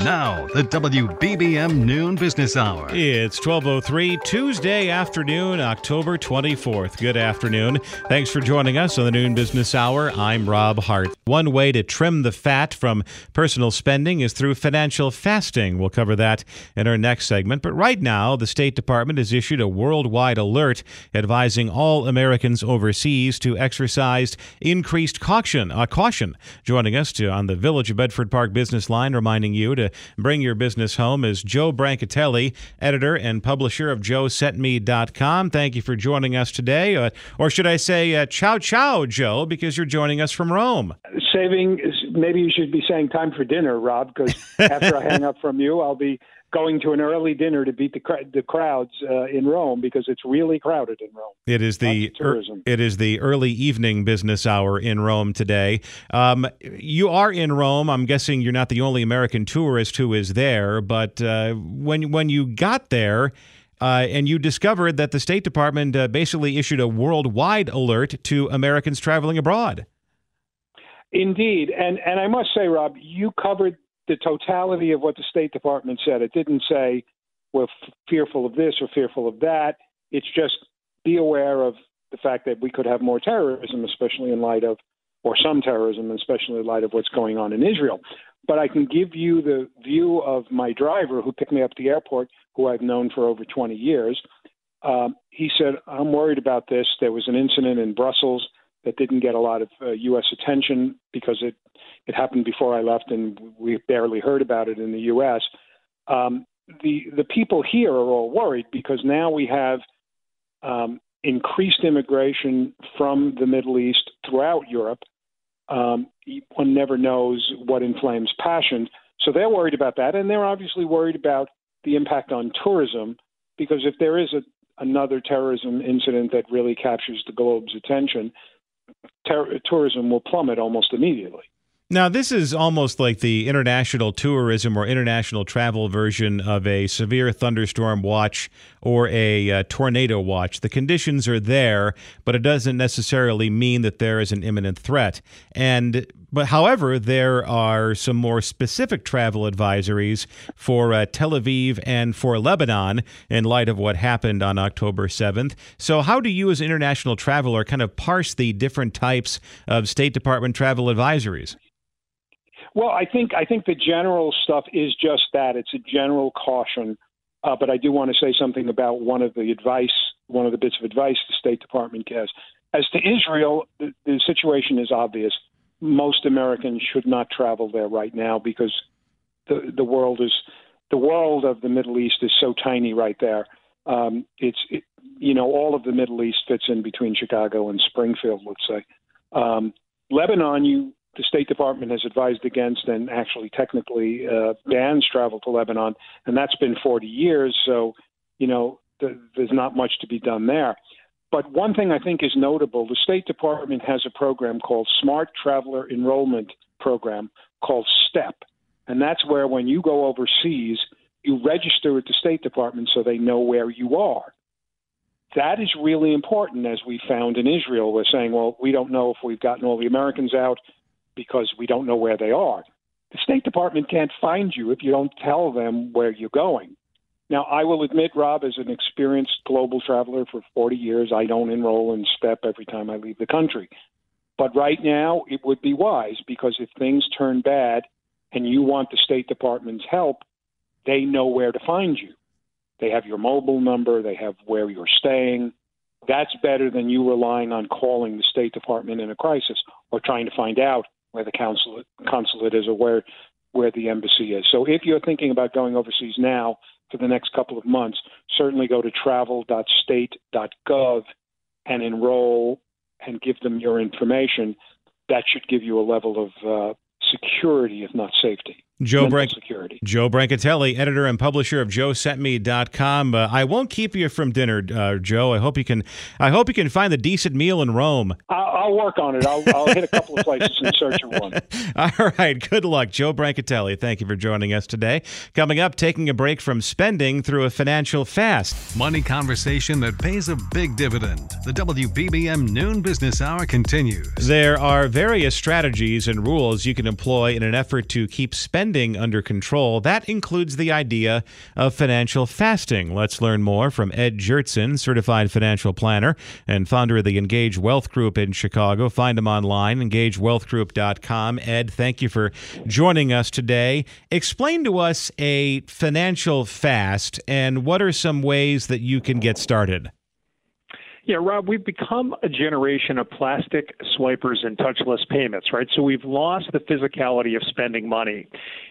Now, the WBBM Noon Business Hour. It's 12:03 Tuesday afternoon, October 24th. Good afternoon. Thanks for joining us on the Noon Business Hour. I'm Rob Hart. One way to trim the fat from personal spending is through financial fasting. We'll cover that in our next segment. But right now, the State Department has issued a worldwide alert advising all Americans overseas to exercise increased caution. Uh, caution. Joining us to, on the Village of Bedford Park business line, reminding you to bring your business home is Joe Brancatelli, editor and publisher of joesentme.com. Thank you for joining us today. Uh, or should I say, uh, ciao, ciao, Joe, because you're joining us from Rome. Saving, maybe you should be saying time for dinner, Rob, because after I hang up from you, I'll be going to an early dinner to beat the the crowds uh, in Rome because it's really crowded in Rome. It is the er, it is the early evening business hour in Rome today. Um, you are in Rome. I'm guessing you're not the only American tourist who is there. But uh, when when you got there. Uh, and you discovered that the State Department uh, basically issued a worldwide alert to Americans traveling abroad. Indeed, and and I must say, Rob, you covered the totality of what the State Department said. It didn't say we're f- fearful of this or fearful of that. It's just be aware of the fact that we could have more terrorism, especially in light of, or some terrorism, especially in light of what's going on in Israel. But I can give you the view of my driver who picked me up at the airport, who I've known for over 20 years. Um, he said, I'm worried about this. There was an incident in Brussels that didn't get a lot of uh, U.S. attention because it it happened before I left, and we barely heard about it in the U.S. Um, the the people here are all worried because now we have um, increased immigration from the Middle East throughout Europe. Um, one never knows what inflames passion, so they're worried about that, and they're obviously worried about the impact on tourism because if there is a, another terrorism incident that really captures the globe's attention, ter- tourism will plummet almost immediately. Now, this is almost like the international tourism or international travel version of a severe thunderstorm watch or a uh, tornado watch. The conditions are there, but it doesn't necessarily mean that there is an imminent threat. And but however, there are some more specific travel advisories for uh, Tel Aviv and for Lebanon in light of what happened on October 7th. So, how do you, as an international traveler, kind of parse the different types of State Department travel advisories? Well, I think I think the general stuff is just that. It's a general caution. Uh, but I do want to say something about one of the advice, one of the bits of advice the State Department gives. As to Israel, the, the situation is obvious. Most Americans should not travel there right now because the the world is the world of the Middle East is so tiny right there. Um, it's it, you know all of the Middle East fits in between Chicago and Springfield, let's say. Um, Lebanon, you the State Department has advised against and actually technically uh, bans travel to Lebanon, and that's been 40 years. So, you know, th- there's not much to be done there. But one thing I think is notable: the State Department has a program called Smart Traveler Enrollment Program called STEP, and that's where when you go overseas, you register with the State Department so they know where you are that is really important, as we found in Israel. We're saying, well, we don't know if we've gotten all the Americans out because we don't know where they are. The State Department can't find you if you don't tell them where you're going. Now, I will admit, Rob, as an experienced global traveler for 40 years, I don't enroll in STEP every time I leave the country. But right now, it would be wise because if things turn bad and you want the State Department's help, they know where to find you. They have your mobile number, they have where you're staying, that's better than you relying on calling the State Department in a crisis or trying to find out where the consulate consulate is or where where the embassy is. So if you're thinking about going overseas now for the next couple of months, certainly go to travel.state.gov and enroll and give them your information. That should give you a level of uh, security, if not safety. Joe Brank- security. Joe Brancatelli, editor and publisher of JoeSentMe.com. Uh, I won't keep you from dinner, uh, Joe. I hope you can. I hope you can find a decent meal in Rome. I'll, I'll work on it. I'll, I'll hit a couple of places in search of one. All right. Good luck, Joe Brancatelli. Thank you for joining us today. Coming up, taking a break from spending through a financial fast. Money conversation that pays a big dividend. The WBBM Noon Business Hour continues. There are various strategies and rules you can employ in an effort to keep spending under control. That includes the idea of financial fasting. Let's learn more from Ed Gjertsen, certified financial planner and founder of the Engage Wealth Group in Chicago. Find him online, engagewealthgroup.com. Ed, thank you for joining us today. Explain to us a financial fast and what are some ways that you can get started? Yeah, Rob, we've become a generation of plastic swipers and touchless payments, right? So we've lost the physicality of spending money.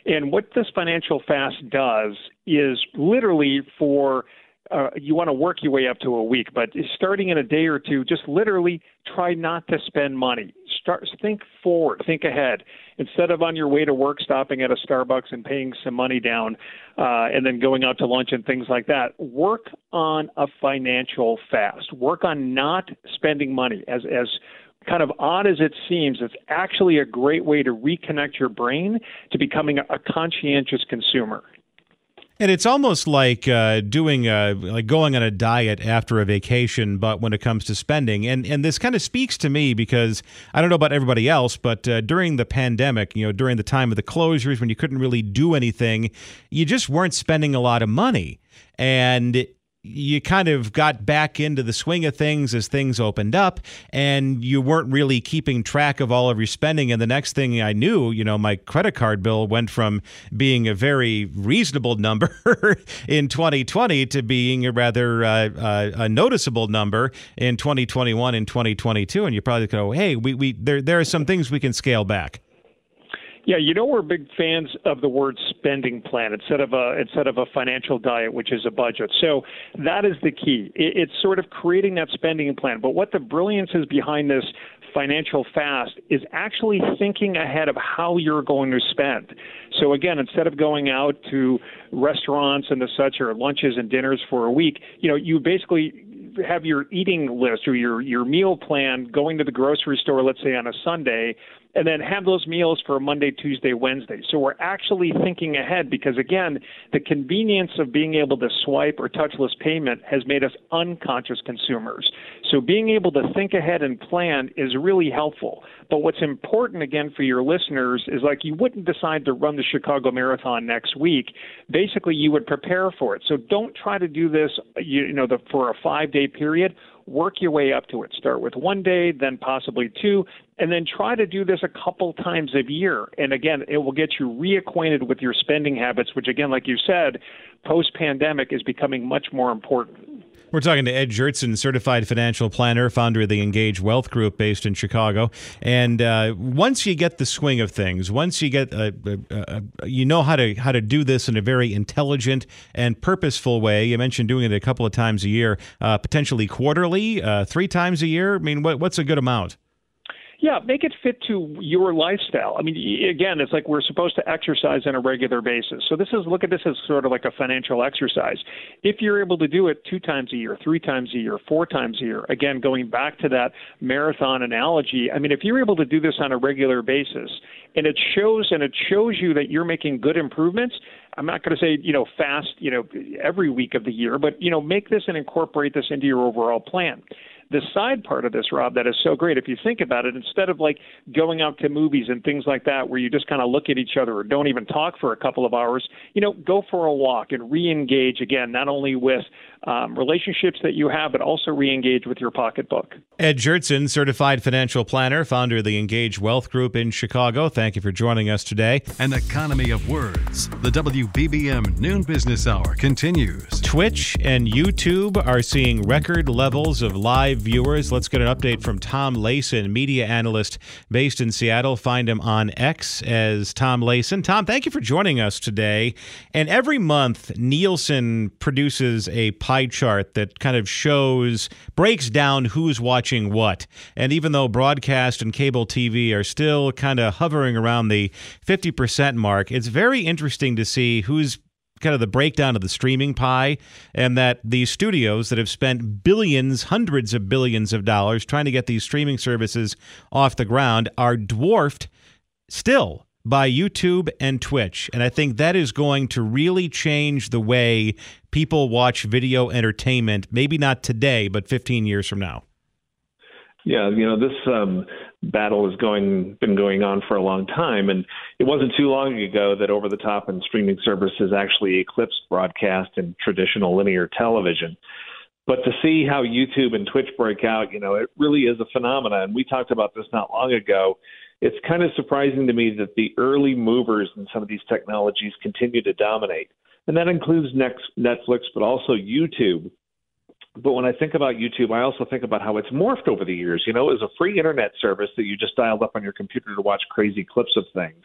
And what this financial fast does is literally for uh, you want to work your way up to a week, but starting in a day or two, just literally try not to spend money. Start think forward, think ahead. Instead of on your way to work stopping at a Starbucks and paying some money down, uh, and then going out to lunch and things like that, work on a financial fast. Work on not spending money as as kind of odd as it seems, it's actually a great way to reconnect your brain to becoming a, a conscientious consumer. And it's almost like uh, doing a, like going on a diet after a vacation, but when it comes to spending, and and this kind of speaks to me because I don't know about everybody else, but uh, during the pandemic, you know, during the time of the closures when you couldn't really do anything, you just weren't spending a lot of money, and you kind of got back into the swing of things as things opened up and you weren't really keeping track of all of your spending. And the next thing i knew you know my credit card bill went from being a very reasonable number in 2020 to being a rather uh, uh, a noticeable number in 2021 and 2022 and you probably go hey we, we there, there are some things we can scale back yeah, you know we're big fans of the word spending plan instead of a instead of a financial diet, which is a budget. So that is the key. It's sort of creating that spending plan. But what the brilliance is behind this financial fast is actually thinking ahead of how you're going to spend. So again, instead of going out to restaurants and the such or lunches and dinners for a week, you know, you basically have your eating list or your your meal plan going to the grocery store let's say on a Sunday and then have those meals for Monday, Tuesday, Wednesday. So we're actually thinking ahead because, again, the convenience of being able to swipe or touchless payment has made us unconscious consumers. So being able to think ahead and plan is really helpful. But what's important, again, for your listeners is like you wouldn't decide to run the Chicago Marathon next week. Basically, you would prepare for it. So don't try to do this, you, know, the, for a five day period work your way up to it. Start with one day, then possibly two, and then try to do this a couple times a year. And again, it will get you reacquainted with your spending habits, which, again, like you said, post pandemic is becoming much more important. We're talking to Ed Gjertsen, certified financial planner, founder of the Engage Wealth Group based in Chicago. And uh, once you get the swing of things, once you get, uh, uh, uh, you know how to how to do this in a very intelligent and purposeful way. You mentioned doing it a couple of times a year, uh, potentially quarterly, uh, three times a year. I mean, what, what's a good amount? Yeah, make it fit to your lifestyle. I mean, again, it's like we're supposed to exercise on a regular basis. So this is look at this as sort of like a financial exercise. If you're able to do it two times a year, three times a year, four times a year, again, going back to that marathon analogy, I mean, if you're able to do this on a regular basis, and it shows and it shows you that you're making good improvements. I'm not going to say you know fast, you know, every week of the year, but you know, make this and incorporate this into your overall plan the side part of this, Rob, that is so great. If you think about it, instead of like going out to movies and things like that, where you just kind of look at each other or don't even talk for a couple of hours, you know, go for a walk and re-engage again, not only with um, relationships that you have, but also re-engage with your pocketbook. Ed Gjertsen, certified financial planner, founder of the Engage Wealth Group in Chicago. Thank you for joining us today. An economy of words. The WBBM Noon Business Hour continues. Twitch and YouTube are seeing record levels of live live viewers. Let's get an update from Tom Layson, media analyst based in Seattle. Find him on X as Tom Layson. Tom, thank you for joining us today. And every month, Nielsen produces a pie chart that kind of shows, breaks down who's watching what. And even though broadcast and cable TV are still kind of hovering around the 50% mark, it's very interesting to see who's kind of the breakdown of the streaming pie, and that these studios that have spent billions, hundreds of billions of dollars trying to get these streaming services off the ground are dwarfed still by YouTube and Twitch. And I think that is going to really change the way people watch video entertainment, maybe not today, but 15 years from now. Yeah, you know, this um, battle has going been going on for a long time, and it wasn't too long ago that over the top and streaming services actually eclipsed broadcast and traditional linear television. But to see how YouTube and Twitch break out, you know, it really is a phenomenon. And we talked about this not long ago. It's kind of surprising to me that the early movers in some of these technologies continue to dominate. And that includes Netflix, but also YouTube, but when I think about YouTube, I also think about how it's morphed over the years. You know, it was a free internet service that you just dialed up on your computer to watch crazy clips of things.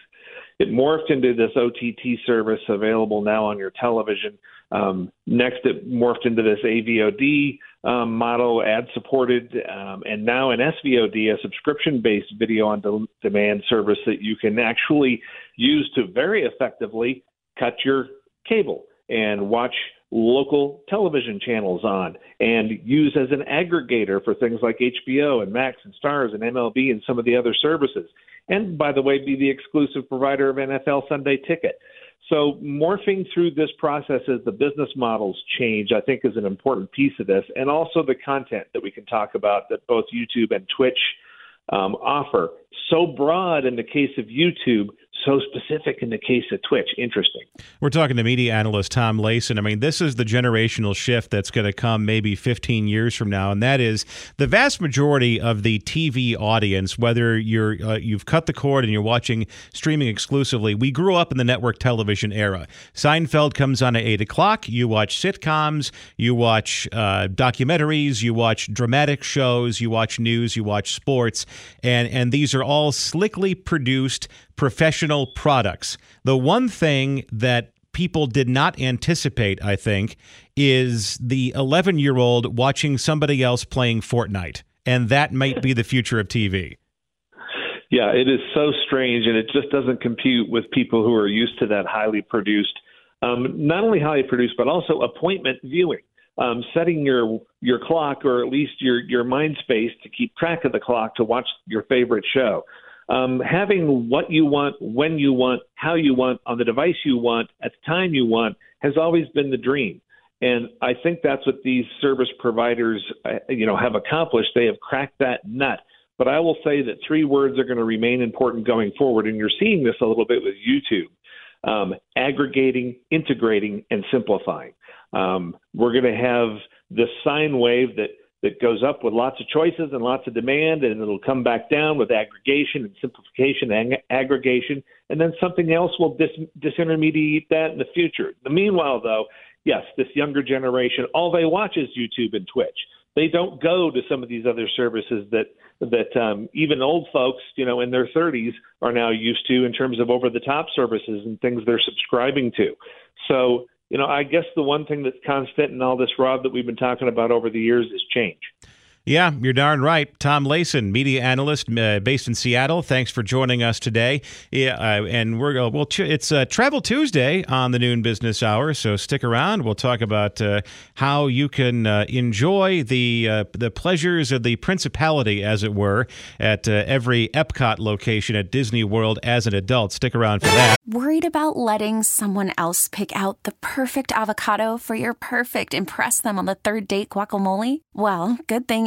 It morphed into this OTT service available now on your television. Um, next, it morphed into this AVOD um, model, ad supported, um, and now an SVOD, a subscription based video on de- demand service that you can actually use to very effectively cut your cable and watch local television channels on and use as an aggregator for things like HBO and Max and Starz and MLB and some of the other services. And by the way, be the exclusive provider of NFL Sunday Ticket. So morphing through this process as the business models change, I think, is an important piece of this, and also the content that we can talk about that both YouTube and Twitch um, offer. So broad in the case of YouTube, so specific in the case of Twitch. Interesting. We're talking to media analyst Tom Layson. I mean, this is the generational shift that's going to come maybe 15 years from now, and that is the vast majority of the TV audience, whether you're uh, you've cut the cord and you're watching streaming exclusively. We grew up in the network television era. Seinfeld comes on at eight o'clock. You watch sitcoms, you watch uh, documentaries, you watch dramatic shows, you watch news, you watch sports, and and these are all slickly produced professional products. The one thing that people did not anticipate, I think, is the 11 year old watching somebody else playing Fortnite. And that might be the future of TV. Yeah, it is so strange, and it just doesn't compute with people who are used to that highly produced, um, not only highly produced, but also appointment viewing. Um, setting your your clock or at least your your mind space to keep track of the clock to watch your favorite show um, having what you want, when you want, how you want, on the device you want, at the time you want, has always been the dream. And I think that's what these service providers, uh, you know, have accomplished. They have cracked that nut. But I will say that three words are going to remain important going forward, and you're seeing this a little bit with YouTube: um, aggregating, integrating, and simplifying. Um, we're going to have the sine wave that that goes up with lots of choices and lots of demand, and it'll come back down with aggregation and simplification and aggregation, and then something else will dis- disintermediate that in the future. The meanwhile, though, yes, this younger generation, all they watch is YouTube and Twitch. They don't go to some of these other services that that um, even old folks, you know, in their 30s are now used to in terms of over-the-top services and things they're subscribing to. So you know, I guess the one thing that's constant in all this, Rob, that we've been talking about over the years is change. Yeah, you're darn right. Tom Layson, media analyst uh, based in Seattle. Thanks for joining us today. Yeah, uh, and we're uh, well. It's uh, Travel Tuesday on the Noon Business Hour, so stick around. We'll talk about uh, how you can uh, enjoy the the pleasures of the principality, as it were, at every Epcot location at Disney World as an adult. Stick around for that. Worried about letting someone else pick out the perfect avocado for your perfect impress them on the third date guacamole? Well, good thing.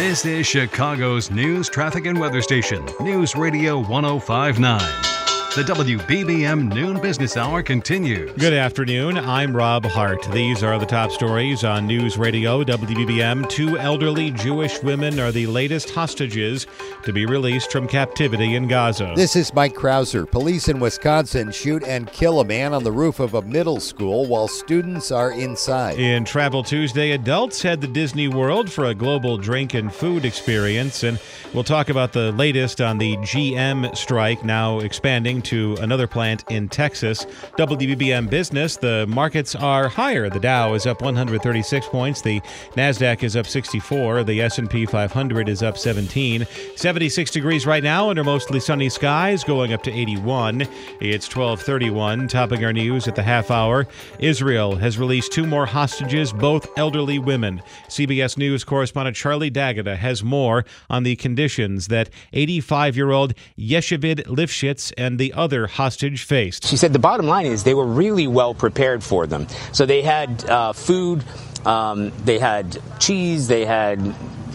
This is Chicago's news, traffic, and weather station, News Radio 1059. The WBBM Noon Business Hour continues. Good afternoon. I'm Rob Hart. These are the top stories on News Radio WBBM. Two elderly Jewish women are the latest hostages to be released from captivity in Gaza. This is Mike Krauser. Police in Wisconsin shoot and kill a man on the roof of a middle school while students are inside. In Travel Tuesday, adults head to Disney World for a global drink and food experience. And we'll talk about the latest on the GM strike now expanding to another plant in Texas. WBBM Business, the markets are higher. The Dow is up 136 points, the Nasdaq is up 64, the S&P 500 is up 17. 76 degrees right now under mostly sunny skies, going up to 81. It's 12:31, topping our news at the half hour. Israel has released two more hostages, both elderly women. CBS News correspondent Charlie D'Agata has more on the conditions that 85-year-old Yocheved Lifshitz and the other hostage faced. She said the bottom line is they were really well prepared for them. So they had uh, food, um, they had cheese, they had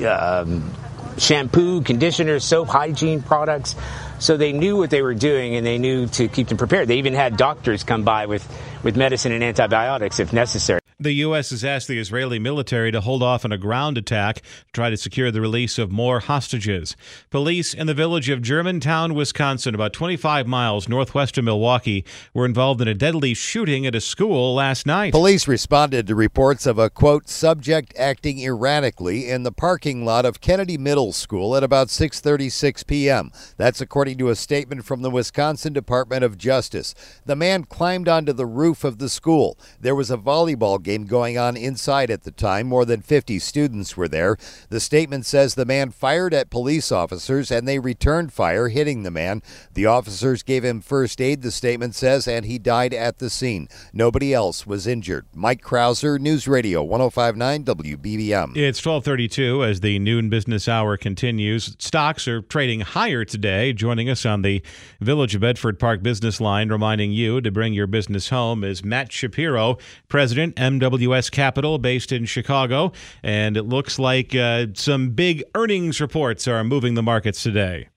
um, shampoo, conditioner, soap, hygiene products. So they knew what they were doing and they knew to keep them prepared. They even had doctors come by with, with medicine and antibiotics if necessary. The U.S. has asked the Israeli military to hold off on a ground attack to try to secure the release of more hostages. Police in the village of Germantown, Wisconsin, about 25 miles northwest of Milwaukee, were involved in a deadly shooting at a school last night. Police responded to reports of a, quote, subject acting erratically in the parking lot of Kennedy Middle School at about 6.36 p.m. That's according to a statement from the Wisconsin Department of Justice. The man climbed onto the roof of the school. There was a volleyball game going on inside at the time. More than 50 students were there. The statement says the man fired at police officers and they returned fire, hitting the man. The officers gave him first aid, the statement says, and he died at the scene. Nobody else was injured. Mike Krauser, News Radio 1059 WBBM. It's 1232 as the noon business hour continues. Stocks are trading higher today. Joining us on the Village of Bedford Park business line, reminding you to bring your business home is Matt Shapiro, President, MWS Capital, based in Chicago. And it looks like uh, some big earnings reports are moving the markets today.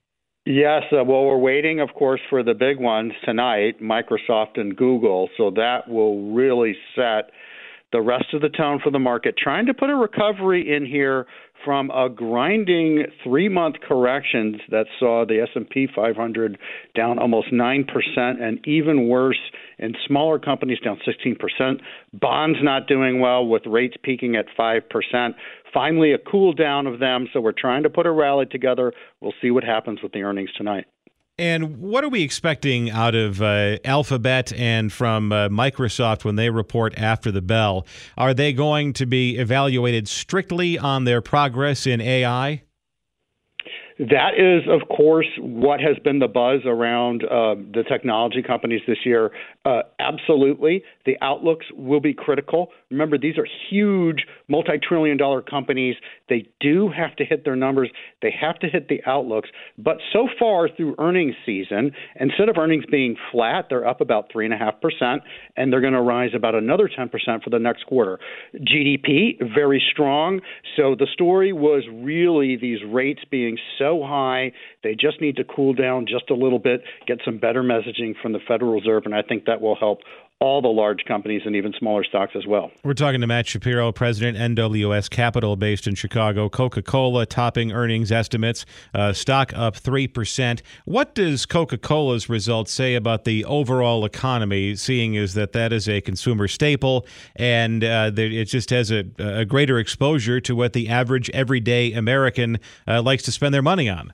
Yes, uh, well, we're waiting, of course, for the big ones tonight, Microsoft and Google. So that will really set the rest of the tone for the market. Trying to put a recovery in here from a grinding three-month corrections that saw the S&P 500 down almost 9% and even worse in smaller companies down 16%. Bonds not doing well with rates peaking at 5%. Finally a cool down of them, so we're trying to put a rally together. We'll see what happens with the earnings tonight. And what are we expecting out of uh, Alphabet and from uh, Microsoft when they report after the bell? Are they going to be evaluated strictly on their progress in AI? That is, of course, what has been the buzz around uh, the technology companies this year. Uh, absolutely. The outlooks will be critical. Remember, these are huge, multi trillion dollar companies. They do have to hit their numbers, they have to hit the outlooks. But so far through earnings season, instead of earnings being flat, they're up about 3.5%, and they're going to rise about another 10% for the next quarter. GDP, very strong. So the story was really these rates being so high, they just need to cool down just a little bit, get some better messaging from the Federal Reserve, and I think that will help all the large companies and even smaller stocks as well. We're talking to Matt Shapiro, President MWS Capital, based in Chicago. Coca Cola topping earnings estimates, uh, stock up 3%. What does Coca Cola's results say about the overall economy, seeing as that that is a consumer staple and uh, it just has a, a, greater exposure to what the average everyday American uh, likes to spend their money on?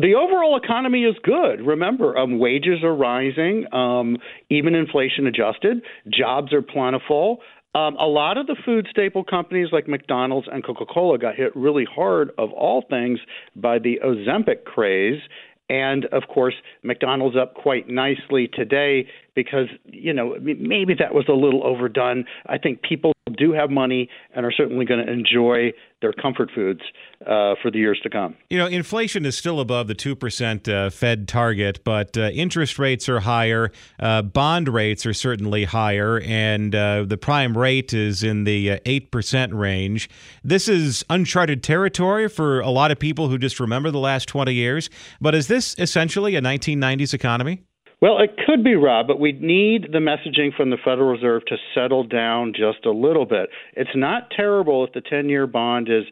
The overall economy is good. Remember, um, wages are rising, um, even inflation adjusted. Jobs are plentiful. Um, a lot of the food staple companies like McDonald's and Coca Cola got hit really hard, of all things, by the Ozempic craze. And of course, McDonald's up quite nicely today. because you know maybe that was a little overdone. I think people do have money and are certainly going to enjoy their comfort foods uh, for the years to come. You know, inflation is still above the 2% uh, Fed target, but uh, interest rates are higher. Uh, bond rates are certainly higher, and uh, the prime rate is in the 8% uh, range. This is uncharted territory for a lot of people who just remember the last 20 years. But is this essentially a 1990s economy? Well, it could be, Rob, but we need the messaging from the Federal Reserve to settle down just a little bit. It's not terrible if the 10 year bond is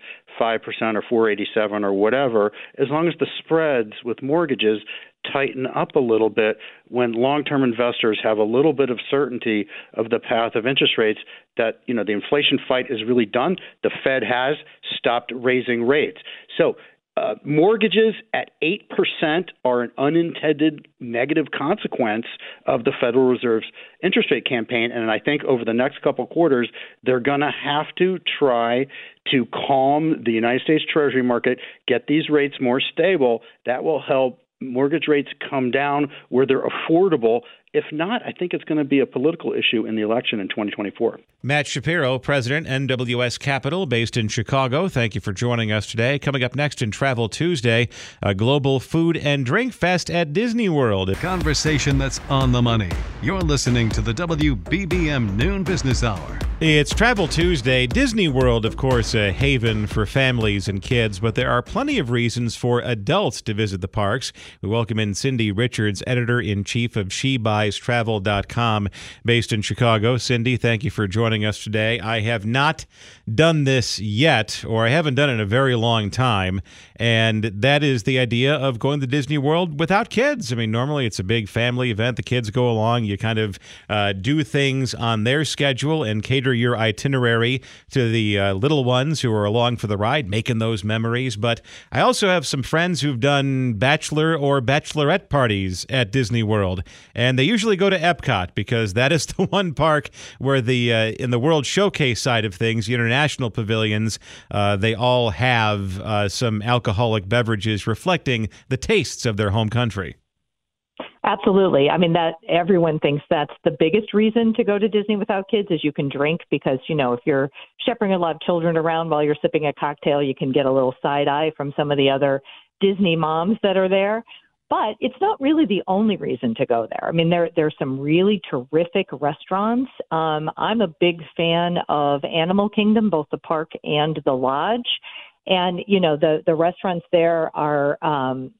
5% or 487 or whatever, as long as the spreads with mortgages tighten up a little bit when long-term investors have a little bit of certainty of the path of interest rates that you know the inflation fight is really done the fed has stopped raising rates so uh, mortgages at 8% are an unintended negative consequence of the Federal Reserve's interest rate campaign. And I think over the next couple quarters, they're going to have to try to calm the United States Treasury market, get these rates more stable. That will help mortgage rates come down where they're affordable if not, I think it's going to be a political issue in the election in 2024. Matt Shapiro, President, MWS Capital, based in Chicago. Thank you for joining us today. Coming up next in Travel Tuesday, a global food and drink fest at Disney World. Conversation that's on the money. You're listening to the WBBM Noon Business Hour. It's Travel Tuesday. Disney World, of course, a haven for families and kids, but there are plenty of reasons for adults to visit the parks. We welcome in Cindy Richards, editor in chief of She Travel.com, based in Chicago. Cindy, thank you for joining us today. I have not done this yet, or I haven't done it in a very long time, and that is the idea of going to Disney World without kids. I mean, normally it's a big family event. The kids go along, you kind of uh, do things on their schedule and cater your itinerary to the uh, little ones who are along for the ride, making those memories. But I also have some friends who've done bachelor or bachelorette parties at Disney World, and they usually go to Epcot because that is the one park where the uh, in the World Showcase side of things, the international pavilions, uh, they all have uh, some alcoholic beverages reflecting the tastes of their home country. Absolutely. I mean that everyone thinks that's the biggest reason to go to Disney without kids is you can drink because, you know, if you're shepherding a lot of children around while you're sipping a cocktail, you can get a little side eye from some of the other Disney moms that are there. But it's not really the only reason to go there. I mean, there there's some really terrific restaurants. Um, I'm a big fan of Animal Kingdom, both the park and the lodge and you know the the restaurants there are um,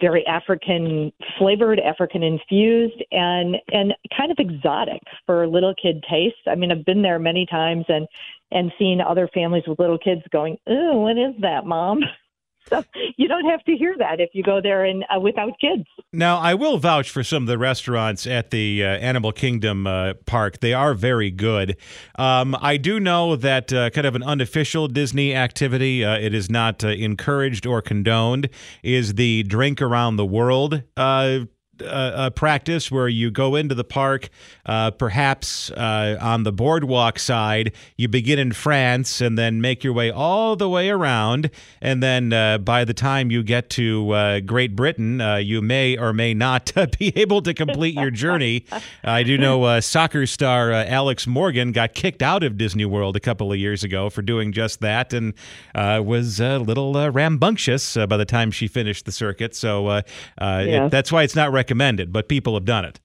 very African flavored, African infused, and and kind of exotic for little kid taste. I mean, I've been there many times and and seen other families with little kids going, "Ooh, what is that, mom?" So you don't have to hear that if you go there and uh, without kids. Now, I will vouch for some of the restaurants at the uh, Animal Kingdom uh, park. They are very good. Um, I do know that uh, kind of an unofficial Disney activity, uh, it is not uh, encouraged or condoned, is the drink around the world a, a, practice where you go into the park, uh, perhaps uh, on the boardwalk side. You begin in France and then make your way all the way around. And then uh, by the time you get to uh, Great Britain, uh, you may or may not be able to complete your journey. I do know uh, soccer star Alex Morgan got kicked out of Disney World a couple of years ago for doing just that and was a little rambunctious by the time she finished the circuit. So yeah. it, that's why it's not recommended recommended, but people have done it.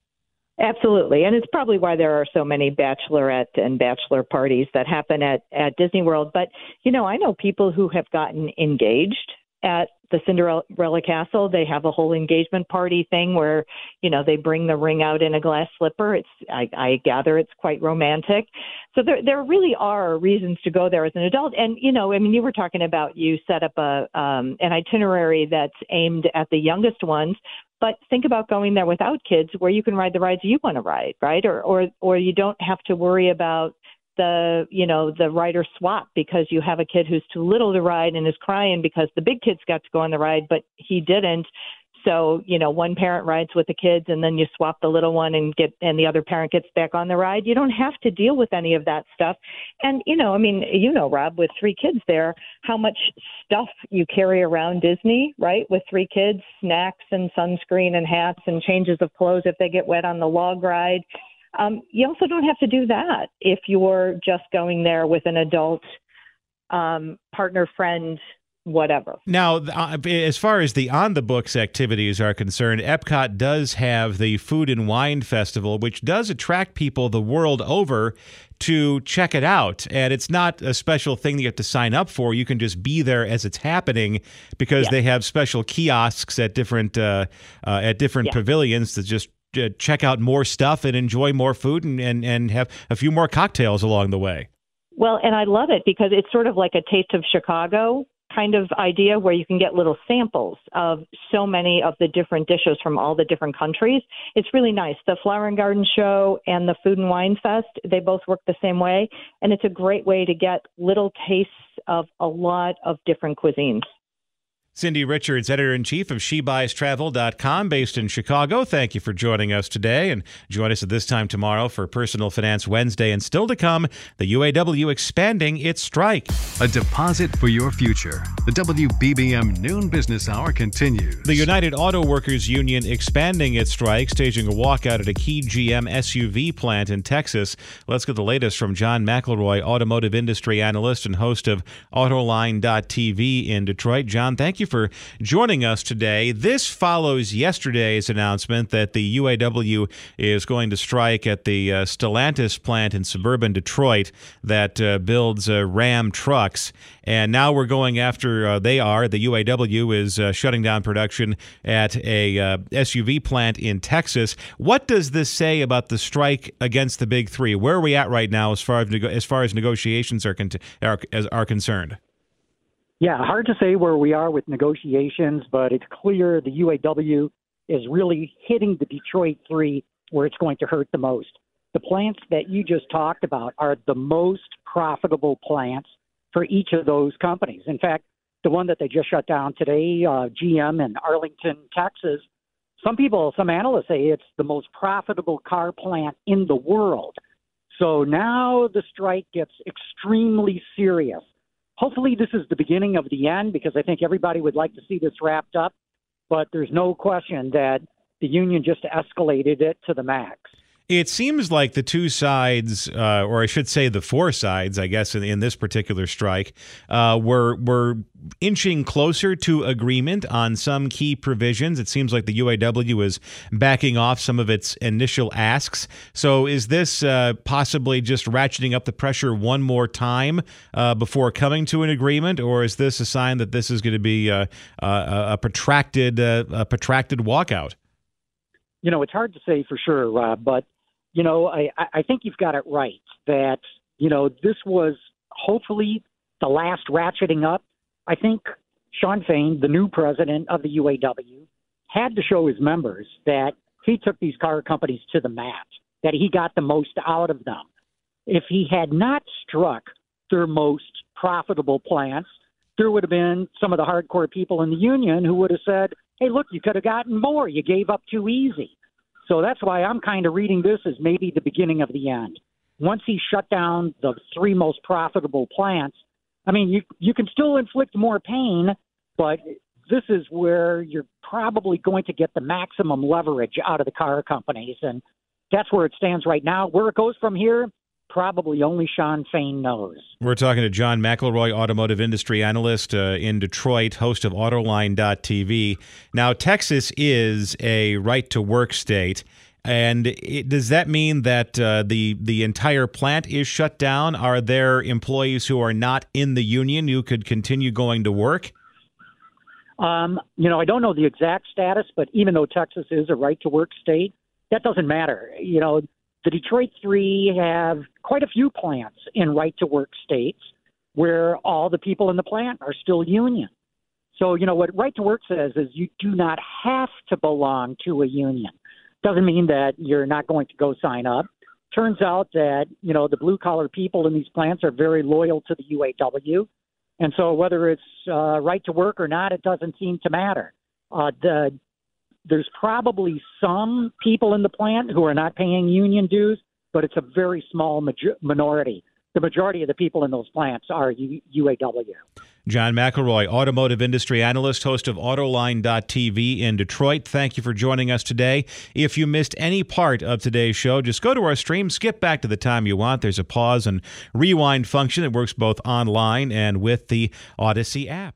Absolutely. And it's probably why there are so many bachelorette and bachelor parties that happen at, at Disney World. But, you know, I know people who have gotten engaged at the Cinderella Castle. They have a whole engagement party thing where, you know, they bring the ring out in a glass slipper. It's I, I gather it's quite romantic. So there there really are reasons to go there as an adult. And you know, I mean, you were talking about you set up a um, an itinerary that's aimed at the youngest ones. But think about going there without kids, where you can ride the rides you want to ride, right? Or or or you don't have to worry about the you know the rider swap because you have a kid who's too little to ride and is crying because the big kids got to go on the ride but he didn't So, you know, one parent rides with the kids and then you swap the little one and get and the other parent gets back on the ride. You don't have to deal with any of that stuff. And you know, I mean, you know, Rob, with three kids there, how much stuff you carry around Disney, right? With three kids, snacks and sunscreen and hats and changes of clothes if they get wet on the log ride. Um, you also don't have to do that if you're just going there with an adult um, partner, friend, whatever. Now, uh, as far as the on the books activities are concerned, Epcot does have the Food and Wine Festival, which does attract people the world over to check it out. And it's not a special thing that you have to sign up for. You can just be there as it's happening because yeah. they have special kiosks at different uh, uh, at different yeah. pavilions to just check out more stuff and enjoy more food and, and, and have a few more cocktails along the way. Well, and I love it because it's sort of like a taste of Chicago kind of idea where you can get little samples of so many of the different dishes from all the different countries. It's really nice. The Flower and Garden Show and the Food and Wine Fest, they both work the same way. And it's a great way to get little tastes of a lot of different cuisines. Cindy Richards, editor in chief of SheBuysTravel.com, based in Chicago. Thank you for joining us today. And join us at this time tomorrow for Personal Finance Wednesday. And still to come, the UAW expanding its strike. A deposit for your future. The WBBM Noon Business Hour continues. The United Auto Workers Union expanding its strike, staging a walkout at a key GM SUV plant in Texas. Let's get the latest from John McElroy, automotive industry analyst and host of Autoline.tv in Detroit. John, thank you you for joining us today. This follows yesterday's announcement that the UAW is going to strike at the uh, Stellantis plant in suburban Detroit that uh, builds uh, Ram trucks. And now we're going after, uh, they are, the UAW is uh, shutting down production at a uh, SUV plant in Texas. What does this say about the strike against the big three? Where are we at right now as far as, as, far as negotiations are, con- are, are concerned? Yeah, hard to say where we are with negotiations, but it's clear the UAW is really hitting the Detroit three where it's going to hurt the most. The plants that you just talked about are the most profitable plants for each of those companies. In fact, the one that they just shut down today, uh, GM in Arlington, Texas, some people, some analysts say it's the most profitable car plant in the world. So now the strike gets extremely serious hopefully this is the beginning of the end because I think everybody would like to see this wrapped up. But there's no question that the union just escalated it to the max. It seems like the two sides, uh, or I should say the four sides, I guess, in, in this particular strike, uh, were were inching closer to agreement on some key provisions. It seems like the UAW is backing off some of its initial asks. So, is this uh, possibly just ratcheting up the pressure one more time uh, before coming to an agreement, or is this a sign that this is going to be uh, a protracted a protracted walkout? You know, it's hard to say for sure, Rob, but you know, I, I think you've got it right that, you know, this was hopefully the last ratcheting up. I think Shawn Fain, the new president of the UAW, had to show his members that he took these car companies to the mat, that he got the most out of them. If he had not struck their most profitable plants, there would have been some of the hardcore people in the union who would have said, hey, look, you could have gotten more. You gave up too easy. So that's why I'm kind of reading this as maybe the beginning of the end. Once he shut down the three most profitable plants, I mean, you you can still inflict more pain, but this is where you're probably going to get the maximum leverage out of the car companies, and that's where it stands right now. Where it goes from here, probably only Shawn Fain knows. We're talking to John McElroy, automotive industry analyst uh, in Detroit, host of Autoline.tv. Now, Texas is a right to work state. And it, does that mean that uh, the the entire plant is shut down? Are there employees who are not in the union who could continue going to work? Um, you know, I don't know the exact status, but even though Texas is a right to work state, that doesn't matter. You know, the Detroit Three have quite a few plants in right to work states where all the people in the plant are still union. So, you know, what right to work says is you do not have to belong to a union. Doesn't mean that you're not going to go sign up. Turns out that, you know, the blue collar people in these plants are very loyal to the UAW. And so whether it's uh, right to work or not, it doesn't seem to matter. Uh, the there's probably some people in the plant who are not paying union dues, but it's a very small major- minority. The majority of the people in those plants are U- UAW. John McElroy, automotive industry analyst, host of Autoline.tv in Detroit. Thank you for joining us today. If you missed any part of today's show, just go to our stream, skip back to the time you want. There's a pause and rewind function that works both online and with the Audacy app.